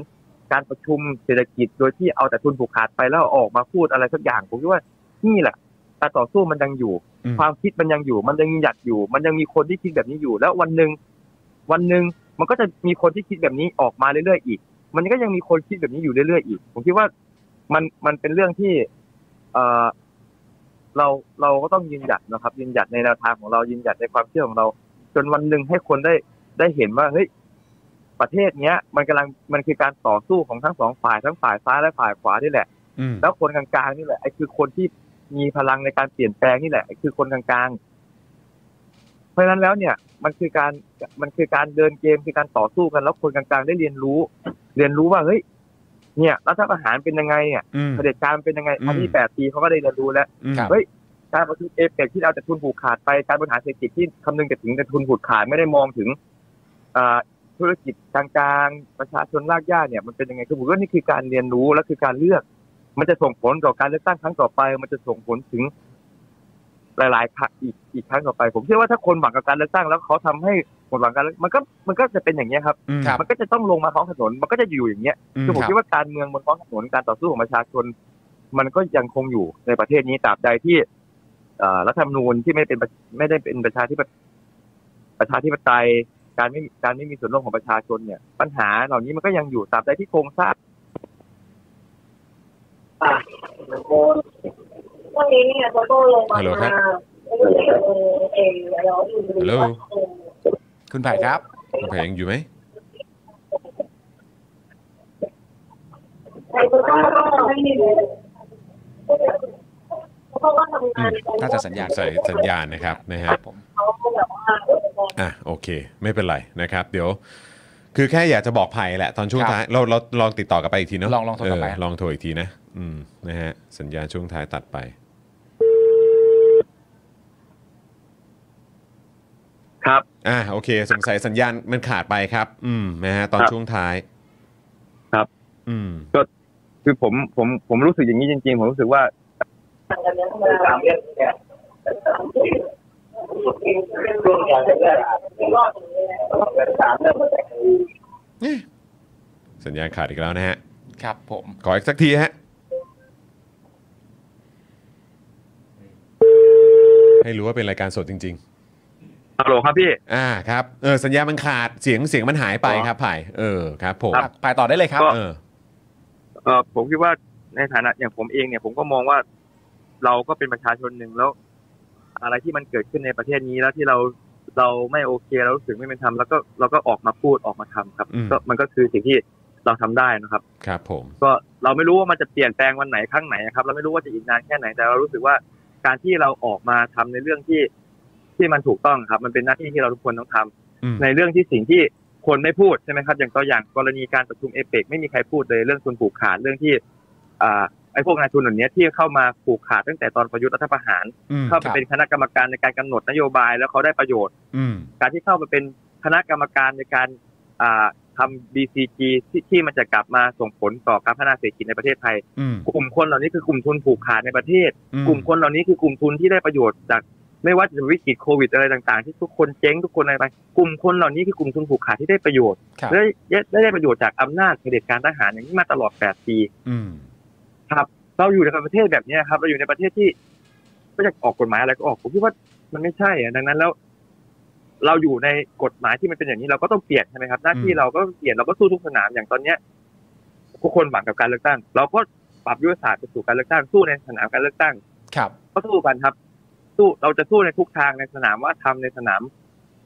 การประชุมเศรษฐกิจโดยที่เอาแต่ทุนผูกขาดไปแล้วออกมาพูดอะไรสักอย่างผมคิดว่านี่แหละการต่อสู้มันยังอยู่อืมความคิดมันยังอยู่ มันยังหยัดอยู่ มันยังมีคนที่คิดแบบนี้อยู่ แล้ววันหนึ่งวันหนึ่งมันก็จะมีคนที่คิดแบบนี้ออกมาเรื่อยๆอีก มันก็ยังมีคนคิดแบบนี้อยู่เรื่อยๆอีก ผมคิดว่ามันมันเป็นเรื่องที่ เออเราเราก็ต้องยืนหยัดนะครับยืนหยัดในแนวทางของเรายืนหยัดในความเชื่อของเรา จนวันหนึ่งให้คนได้ ได้เห็นว่าเฮ้ยประเทศเนี้ย มันกำลังมันคือการต่อสู้ของทั้งสองฝ่ายทั้งฝ่ายซ้ายและฝ่ายขวานี่แหละอืมแล้วคนกลางๆนี่แหละไอ้คือคนที่มีพลังในการเปลี่ยนแปลงนี่แหละไอ้คือคนกลางๆ เพราะฉะนั้นแล้วเนี่ย มันคือการมันคือการเดินเกมคือการต่อสู้กันแล้วคนกลางๆ ได้เรียนรู้ เรียนรู้ว่าเฮ้ยเนี่ยรัฐประหารเป็นยังไงเนี่ยอืมเผด็จการเป็นยังไงอืมอันนี้แปดปีเขาก็ได้เรียนรู้แล้วอืมครับเฮ้ยการประชุมเอเปกที่เอาแต่ทุนผูกขาดไปการบริหารเศรษฐกิจที่คำนึงแต่ถึงแต่ทุนผูกขาดไม่ได้มองถึงอ่า ธุรกิจกลางๆประชาชนรากหญ้าเนี่ยมันเป็นยังไงคือผมว่านี่คือการเรียนรู้และคือการเลือก มันจะส่งผลต่อการเลือกตั้งครั้งต่อไป มันจะส่งผลถึงหลายๆครั้งอีกอีกครั้งต่อไป ผมเชื่อว่าถ้าคนหวังกับการเลือกตั้งแล้วเขาทำให้หมดหวังการเลือกมันก็มันก็จะเป็นอย่างนี้ยครับอืมครับ มันก็จะต้องลงมาท้องถนนมันก็จะอยู่อย่างเงี้ยอืมคือผมครับคิดว่าการเมืองบนท้องถนนการต่อสู้ของประชาชน มันก็ยังคงอยู่ในประเทศนี้ตราบใดที่เอ่อรัฐธรรมนูญที่ไม่เป็นประไม่ได้เป็นประชาธิปไตยประชาธิปไตย การไม่การไม่มีส่วนร่วมของประชาชนเนี่ย ปัญหาเหล่านี้มันก็ยังอยู่ตราบใดที่โครงสร้างวันนี้เนี่ยเขาก็ลงมาฮัลโหลครับเออเออแล้วอยู่ฮัลโหลคุณไผ่ครับ คุณแผงอยู่ไหมใครก็ต้องให้ เขาก็ทำงานน่าจะสัญญาณใส่สัญญาณนะครับนะคฮะรับผมเขาแบบว่าอะโอเค ไม่เป็นไรนะครับ เดี๋ยว คือแค่อยากจะบอกภัยแหละตอนช่วงครับท้ายเราเราลองติดต่อกลับไปอีกทีเนาะลองลองโทรกลับไปเลองโทรอีกทีนะอืมนะฮะสัญญาณช่วงท้ายตัดไป ครับ อ่าโอเค สงสัยสัญญาณมันขาดไปครับ อืมนะฮะตอนครับ ช่วงท้าย ครับ อืม คือผมผมผมรู้สึกอย่างนี้จริงๆ ผมรู้สึกว่า ทำกันเนี่ยทำงานสัญญาณขาดอีกแล้วนะฮะ ครับผม ขออีกสักทีฮะ ให้รู้ว่าเป็นรายการสดจริงฮัลโหลครับพี่ๆอ่าครับเออสัญญาณมันขาดเสียงเสียงมันหายไปครับไผ่เออครับผมครับไปต่อได้เลยครับก็เออเออผมคิดว่าในฐานะอย่างผมเองเนี่ยผมก็มองว่า เราก็เป็นประชาชนหนึ่งแล้ว อะไรที่มันเกิดขึ้นในประเทศนี้แล้วที่เราเราไม่โอเคเรารู้สึกไม่เป็นธรรมแล้วก็เราก็ออกมาพูดออกมาทำครับอืมก็มันก็คือสิ่งที่เราทำได้นะครับ ครับ ผมก็เราไม่รู้ว่ามันจะเปลี่ยนแปลงวันไหนครั้งไหนครับ เราไม่รู้ว่าจะอีกนานแค่ไหนแต่เรารู้สึกว่าการที่เราออกมาทำในเรื่องที่ที่มันถูกต้องครับ มันเป็นหน้าที่ที่เราทุกคนต้องทำอืมในเรื่องที่สิ่งที่คนไม่พูดใช่ไหมครับ อย่างตัวอย่างกรณีการประชุมเอเปกไม่มีใครพูดเลยเรื่องทุนผูกขาดเรื่องที่อ่า ไอ้พวกนายทุนเหล่านี้ที่เข้ามาผูกขาดตั้งแต่ตอนประยุทธ์รัฐประหารอืมเข้าไปเป็นคณะกรรมการในการกำหนดนโยบายแล้วเขาได้ประโยชน์อืมการที่เข้ามาเป็นคณะกรรมการในการอ่าทำ BCG ที่ที่มันจะกลับมาส่งผลต่อการพัฒนาเศรษฐกิจในประเทศไทยอืมกลุ่มคนเหล่านี้คือกลุ่มทุนผูกขาดในประเทศอืกลุ่มคนเหล่านี้คือกลุ่มทุนที่ได้ประโยชน์จากไม่ว่าจะเป็นวิกฤตโควิดอะไรต่างๆ ที่ทุกคนเจ๊งทุกคนอะไรไปกลุ่มคนเหล่านี้คือกลุ่มทุนผูกขาดที่ได้ประโยชน์ครับได้ได้ได้ประโยชน์จากอำนาจเผด็จการทหารอย่างนี้มาตลอด 8 ปีอืม ครับ เราอยู่ในประเทศแบบนี้ครับ เราอยู่ในประเทศที่ก็จะออกกฎหมายอะไรก็ออก ผมคิดว่ามันไม่ใช่อะดังนั้นแล้ว เราอยู่ในกฎหมายที่มันเป็นอย่างนี้เราก็ต้องเปลี่ยนใช่ไหมครับ หน้าที่อืมเราก็เปลี่ยนเราก็สู้ทุกสนามอย่างตอนเนี้ยทุกคนหวังกับการเลือกตั้ง เราก็ปรับยุทธศาสตร์ไปสู่การเลือกตั้งสู้ในสนามการเลือกตั้ง ครับ ก็สู้กันครับ สู้เราจะสู้ในทุกทางในสนามว่าทำในสนาม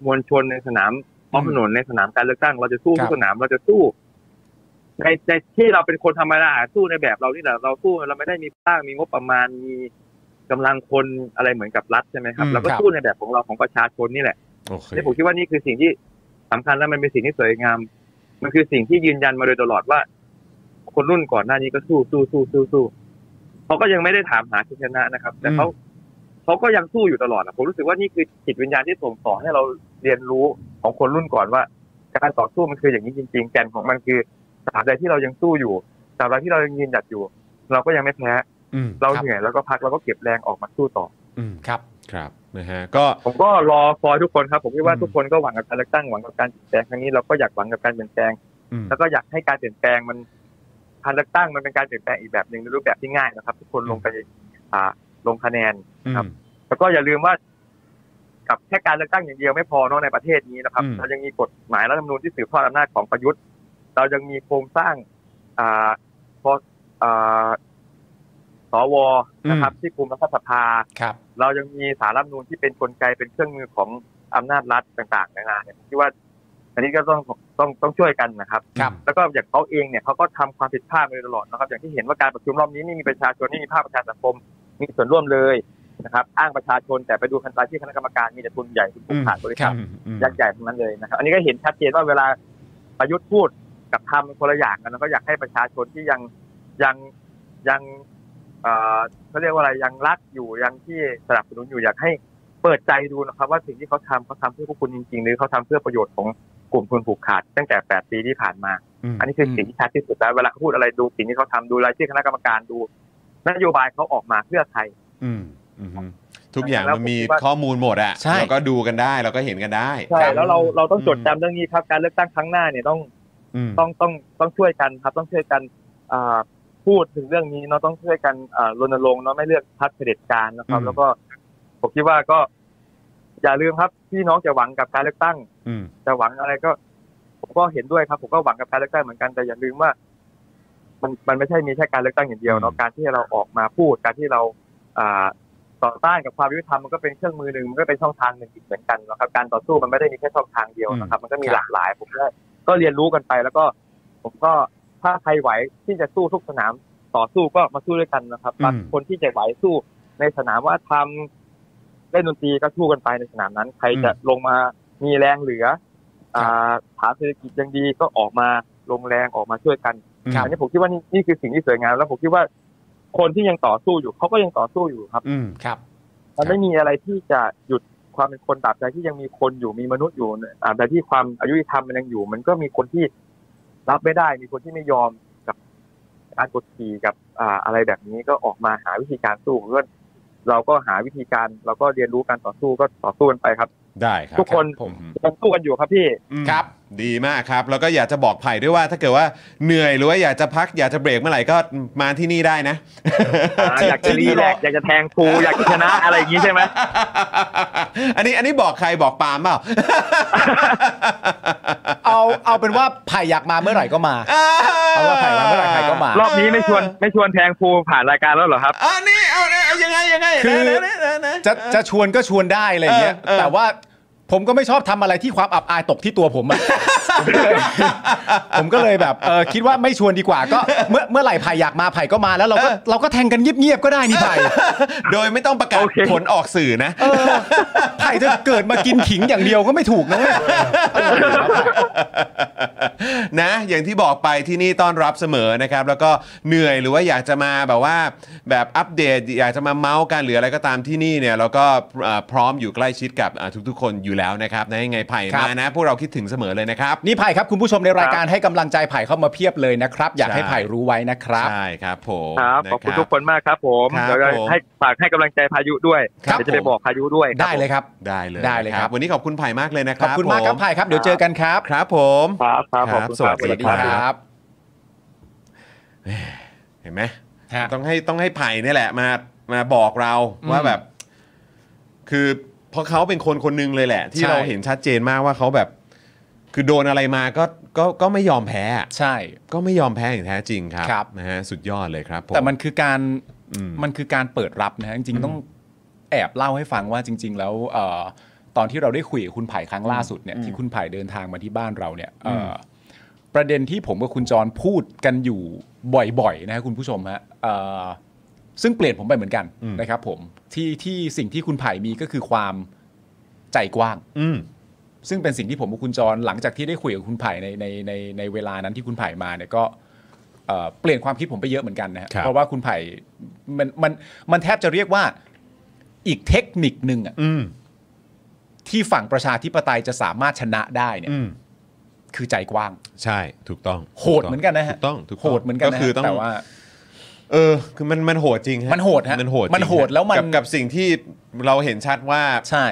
มวลชนในสนามท้องถนนในสนามการเลือกตั้ง เราจะสู้ครัทุบกสนามเราจะสู้ ในในที่เราเป็นคนธรรมดาสู้ในแบบเรานี่แหละเราสู้เราไม่ได้มีสร้างมีงบประมาณมีกำลังคนอะไรเหมือนกับรัฐใช่ไหมครับอืมเราก็ครับสู้ในแบบของเราของประชาชนนี่แหละโอเคนี่ผมคิดว่านี่คือสิ่งที่สำคัญและมันเป็นสิ่งที่สวยงาม มันคือสิ่งที่ยืนยันมาโดยตลอดว่า คนรุ่นก่อนหน้านี้ก็สู้สู้สู้สู้สู้เขาก็ยังไม่ได้ถามหาชัยชนะนะครับ แต่เขาเขาก็ยังสู้อยู่ตลอดอะผมรู้สึกว่านี่คือจิตวิญญาณที่ส่งสอนให้เราเรียนรู้ของคนรุ่นก่อนว่า การต่อสู้มันคืออย่างนี้จริง ๆ แกนของมันคือ ตราบใดที่เรายังสู้อยู่ตราบใดที่เรายังยืนหยัดอยู่ เราก็ยังไม่แพ้อืมเราครับเหนื่อยแล้วก็พักแล้วก็เก็บแรงออกมาสู้ต่อ อืมครับครับนะฮะก็ผมก็รอคอยทุกคนครับ ผมคิดว่าอืมทุกคนก็หวังกับการเลือกตั้งหวังกับการเปลี่ยนแปลงครั้งนี้เราก็อยากหวังกับการเปลี่ยนแปลงอืมแล้วก็อยากให้การเปลี่ยนแปลงมันการเลือกตั้งมันเป็นการเปลี่ยนแปลงอีกแบบหนึ่งในรูปแบบที่ง่ายนะครับ ทุกคนลงไปอ่าลงคะแนนครับอืมแล้วก็อย่าลืมว่า กับแค่การเลือกตั้งอย่างเดียวไม่พอเนอะในประเทศนี้นะครับอืมเรายังมีกฎหมายรัฐธรรมนูญที่สืบทอดอำนาจของประยุทธ์ เรายังมีโครงสร้างอ่าพออ่าสวนะครับ ที่คุมรัฐสภาครับ เรายังมีสารรัฐธรรมนูญที่เป็นกลไกเป็นเครื่องมือของอำนาจรัฐต่างๆนานาเนี่ยที่ว่า อันนี้ก็ต้องต้องต้องช่วยกันนะครับครับแล้วก็อย่างเขาเองเนี่ยเขาก็ทำความผิดพลาดมาโดยตลอดนะครับ อย่างที่เห็นว่าการประชุมรอบนี้ไม่มีประชาชนไม่มีภาคประชาสังคมมีส่วนร่วมเลยนะครับ อ้างประชาชนแต่ไปดูคันตาที่คณะกรรมการมีแต่ทุนใหญ่ทุนผูกขาดบริษัทอืมอืมยักษ์ใหญ่ทั้งนั้นเลยนะครับ อันนี้ก็เห็นชัดเจนว่าเวลาประยุทธ์พูด กับทำเป็นคนละอย่างกันแล้วก็อยากให้ประชาชนที่ยังยังยังเอ่อเขาเรียกว่าอะไรยังรักอยู่ยังที่สนับสนุนอยู่อยากให้เปิดใจดูนะครับ ว่าสิ่งที่เขาทำเขาทำเพื่อพวกคุณจริงๆ หรือเขาทำเพื่อประโยชน์ของกลุ่มทุนผูกขาด ตั้งแต่8ปีที่ผ่านมาอืมอันนี้คือสิ่งที่ชัดที่สุดแล้วเวลาเขาพูดอะไรดูสิ่งที่เขาทำดูรายชื่อคณะกรรมการดูนโยบายเขาออกมาเพื่อใครอืมอืมทุกอย่างแล้วมันมีผมคิดว่าข้อมูลหมดอะใช่เราก็ดูกันได้เราก็เห็นกันได้ใช่แล้วเราเราต้องจดอืมจำเรื่องนี้ครับการเลือกตั้งครั้งหน้าเนี่ยต้องอืม ต้องต้องต้องช่วยกันครับ ต้องช่วยกันอ่าพูดถึงเรื่องนี้เนาะต้องช่วยกันอ่ารณรงค์เนาะไม่เลือกพรรคเผด็จการนะครับอืมแล้วก็ผมคิดว่าก็ อย่าลืมครับพี่น้องจะหวังกับการเลือกตั้งอืมจะหวังอะไรก็ ผมก็เห็นด้วยครับ ผมก็หวังกับการเลือกตั้งเหมือนกันแต่อย่าลืมว่า มันมันไม่ใช่มีแค่การเลือกตั้งอย่างเดียวเนาะการที่เราออกมาพูดการที่เรา อ่าต่อต้านกับความยุติธรรมมันก็เป็นเครื่องมือหนึ่งมันก็เป็นช่องทางหนึ่งอีกเหมือนกันนะครับ การต่อสู้มันไม่ได้มีแค่ช่องทางเดียวนะครับ มันก็มีหลากหลายผมก็ ก็เรียนรู้กันไป แล้วก็ผมก็ถ้าใครไหวที่จะสู้ทุกสนามต่อสู้ก็มาสู้ด้วยกันนะครับอืมบางคนที่จะไหวสู้ในสนามว่าทำเล่นดนตรีก็สู้กันไปในสนามนั้น ใครจะลงมามีแรงเหลือ อ่าฐานเศรษฐกิจยังดีก็ออกมาลงแรงออกมาช่วยกันครับอันนี้ผมคิดว่านี่นี่คือสิ่งที่สวยงามแล้วผมคิดว่าคนที่ยังต่อสู้อยู่เขาก็ยังต่อสู้อยู่ครับ อืมครับ มันไม่มีอะไรที่จะหยุด ความเป็นคนตราบใดที่ยังมีคนอยู่มีมนุษย์อยู่ตราบใดที่ความอายุธรรมมันยังอยู่ มันก็มีคนที่รับไม่ได้ มีคนที่ไม่ยอมกับการกดขี่กับอ่าอะไรแบบนี้ก็ออกมาหาวิธีการสู้ก็เราก็หาวิธีการเราก็เรียนรู้การต่อสู้ก็ต่อสู้กันไปครับ ได้ครับทุกคนผมยังสู้กันอยู่ครับพี่อืมครับ ดีมากครับ แล้วก็อยากจะบอกไผ่ด้วยว่า ถ้าเกิดว่าเหนื่อยหรือว่าอยากจะพักอยากจะเบรกเมื่อไหร่ก็มาที่นี่ได้นะ อ่าอยากจะรีแลกซ์อยากจะแทงครูอยากจะชนะอะไรอย่างนี้ใช่ไหมอันนี้อันนี้บอกใครบอกปาล์มเปล่า เอาเอาเป็นว่าไผ่อยากมาเมื่อไหร่ก็มาเอาว่าไผ่มาเมื่อไหร่ใครก็มารอบนี้ไม่ชวนไม่ชวนแทงครูผ่านรายการแล้วเหรอครับ อันนี้เอาเอายังไงยังไงคือ นะนะนะนะ จะจะชวนก็ชวนได้อะไรอย่างเงี้ยเออเออ แต่ว่า ผมก็ไม่ชอบทำอะไรที่ความอับอายตกที่ตัวผมอะผมก็เลยผมก็เลยแบบเออคิดว่าไม่ชวนดีกว่า ก็เมื่อเมื่อไหร่ไผ่อยากมาไผ่ก็มาแล้วเราก็เราก็แทงกันเงียบๆก็ได้นี่ไผ่โดยไม่ต้องประกาศโอเคผลออกสื่อนะเออไผ่จะเกิดมากินขิงอย่างเดียวก็ไม่ถูกนะเว้ยนะ อย่างที่บอกไปที่นี่ต้อนรับเสมอนะครับ แล้วก็เหนื่อยหรือว่าอยากจะมาแบบว่าแบบอัปเดต อยากจะมาเมาส์กันหรืออะไรก็ตามที่นี่เนี่ยเราก็เอ่อพร้อมอยู่ใกล้ชิดกับอ่าทุกๆ คนอยู่แล้วนะครับนะยังไงไผ่ครับ มานะพวกเราคิดถึงเสมอเลยนะครับ นี่ไผ่ครับคุณผู้ชมในรายการให้กำลังใจไผ่เข้ามาเพียบเลยนะครับ อยากให้ใช่ ไผ่รู้ไว้นะครับ ใช่ครับผมครับนะ ขอบคุณทุกคนมากครับผมครับเดี๋ยวจะผมให้ฝากให้กำลังใจพายุด้วยครับ เดี๋ยวจะไปบอกพายุด้วยครับได้เลยครับ ได้เลยได้เลยครับ วันนี้ขอบคุณไผ่มากเลยนะคขรัอบบคุณมากครับผไผ่ครับเดี๋ยวเจอกันครับครับผม ครับครับขอบคุณสวัสครับ สวัสดีครับ เห็นไหมฮะ ต้องให้ต้องให้ไผ่นี่แหละมามาบอกเราอืมว่าแบบ คือเพ ราะเขาเป็นคนคนหนึงเลยแหละ ที่ใช่ เราเห็นชัดเจนมากว่าเขาแบบ คือโดนอะไรมาก็ก็ก็ไม่ยอมแพ้อะใช่ ก็ไม่ยอมแพ้อย่างแท้จริงครับครับ นะฮะสุดยอดเลยครับผ แต่มันคือการอืมมันคือการเปิดรับนะฮะจริงๆต้องแอบเล่าให้ฟังว่าจริง ๆ แล้วเอ่อตอนที่เราได้คุยกับคุณไผ่ครั้งล่าสุดเนี่ยที่คุณไผ่เดินทางมาที่บ้านเราเนี่ยเอ่ออประเด็นที่ผมกับคุณจรพูดกันอยู่บ่อยๆนะฮะคุณผู้ชมฮะเอ่อ ซึ่งเปลี่ยนผมไปเหมือนกันอืมนะครับ ผมที่ที่สิ่งที่คุณไผ่มีก็คือความใจกว้าง อืมซึ่งเป็นสิ่งที่ผมกับคุณจรหลังจากที่ได้คุยกับคุณไผ่ในในในในเวลานั้นที่คุณไผ่มาเนี่ยก็เอ่อเปลี่ยนความคิดผมไปเยอะเหมือนกันนะฮะครับเพราะว่าคุณไผ่มันมันมันแทบจะเรียกว่าอีกเทคนิคหนึ่งอะอืมที่ฝั่งประชาธิปไตยจะสามารถชนะได้เนี่ยอืมคือใจกว้าง ใช่ถูกต้อง โหดเหมือนกันนะฮะถูกต้องถูกต้องโหดเหมือนกันนะก็คือฮะต้องแต่ว่า เออคือมันมันโหดจริงฮะมันโหดฮะมันโหดจริงมันโหดแล้วมัน กับกับสิ่งที่เราเห็นชัดว่าใช่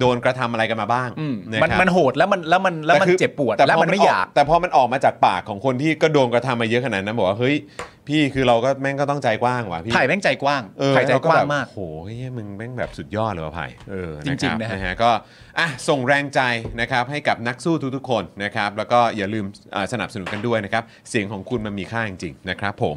โดนกระทำอะไรกันมาบ้างอืมะมันครับ มันโหดแล้วมันแล้วมันแล้วมันต่คือเจ็บปวดต่แล้วพมันไม่กอยาก แต่พอมันออกมาจากปากของคนที่ก็โดนกระทำมาเยอะขนาดนั้นบอกว่าเฮ้ยพี่คือเราก็แม่งก็ต้องใจกว้างว่ะพี่ไผ่แม่งใจกว้างเออไผ่ใจเรกว้างแบบมาก โหเฮ้ยมึงแม่งแบบสุดยอดเลยว่ะไผ่เออจริงๆนะนะคฮะบฮะก็อะส่งแรงใจนะครับให้กับนักสู้ทุกๆคนนะครับแล้วก็อย่าลืมอ่าสนับสนุนกันด้วยนะครับเสียงของคุณมันมีค่าจริงๆนะครับผม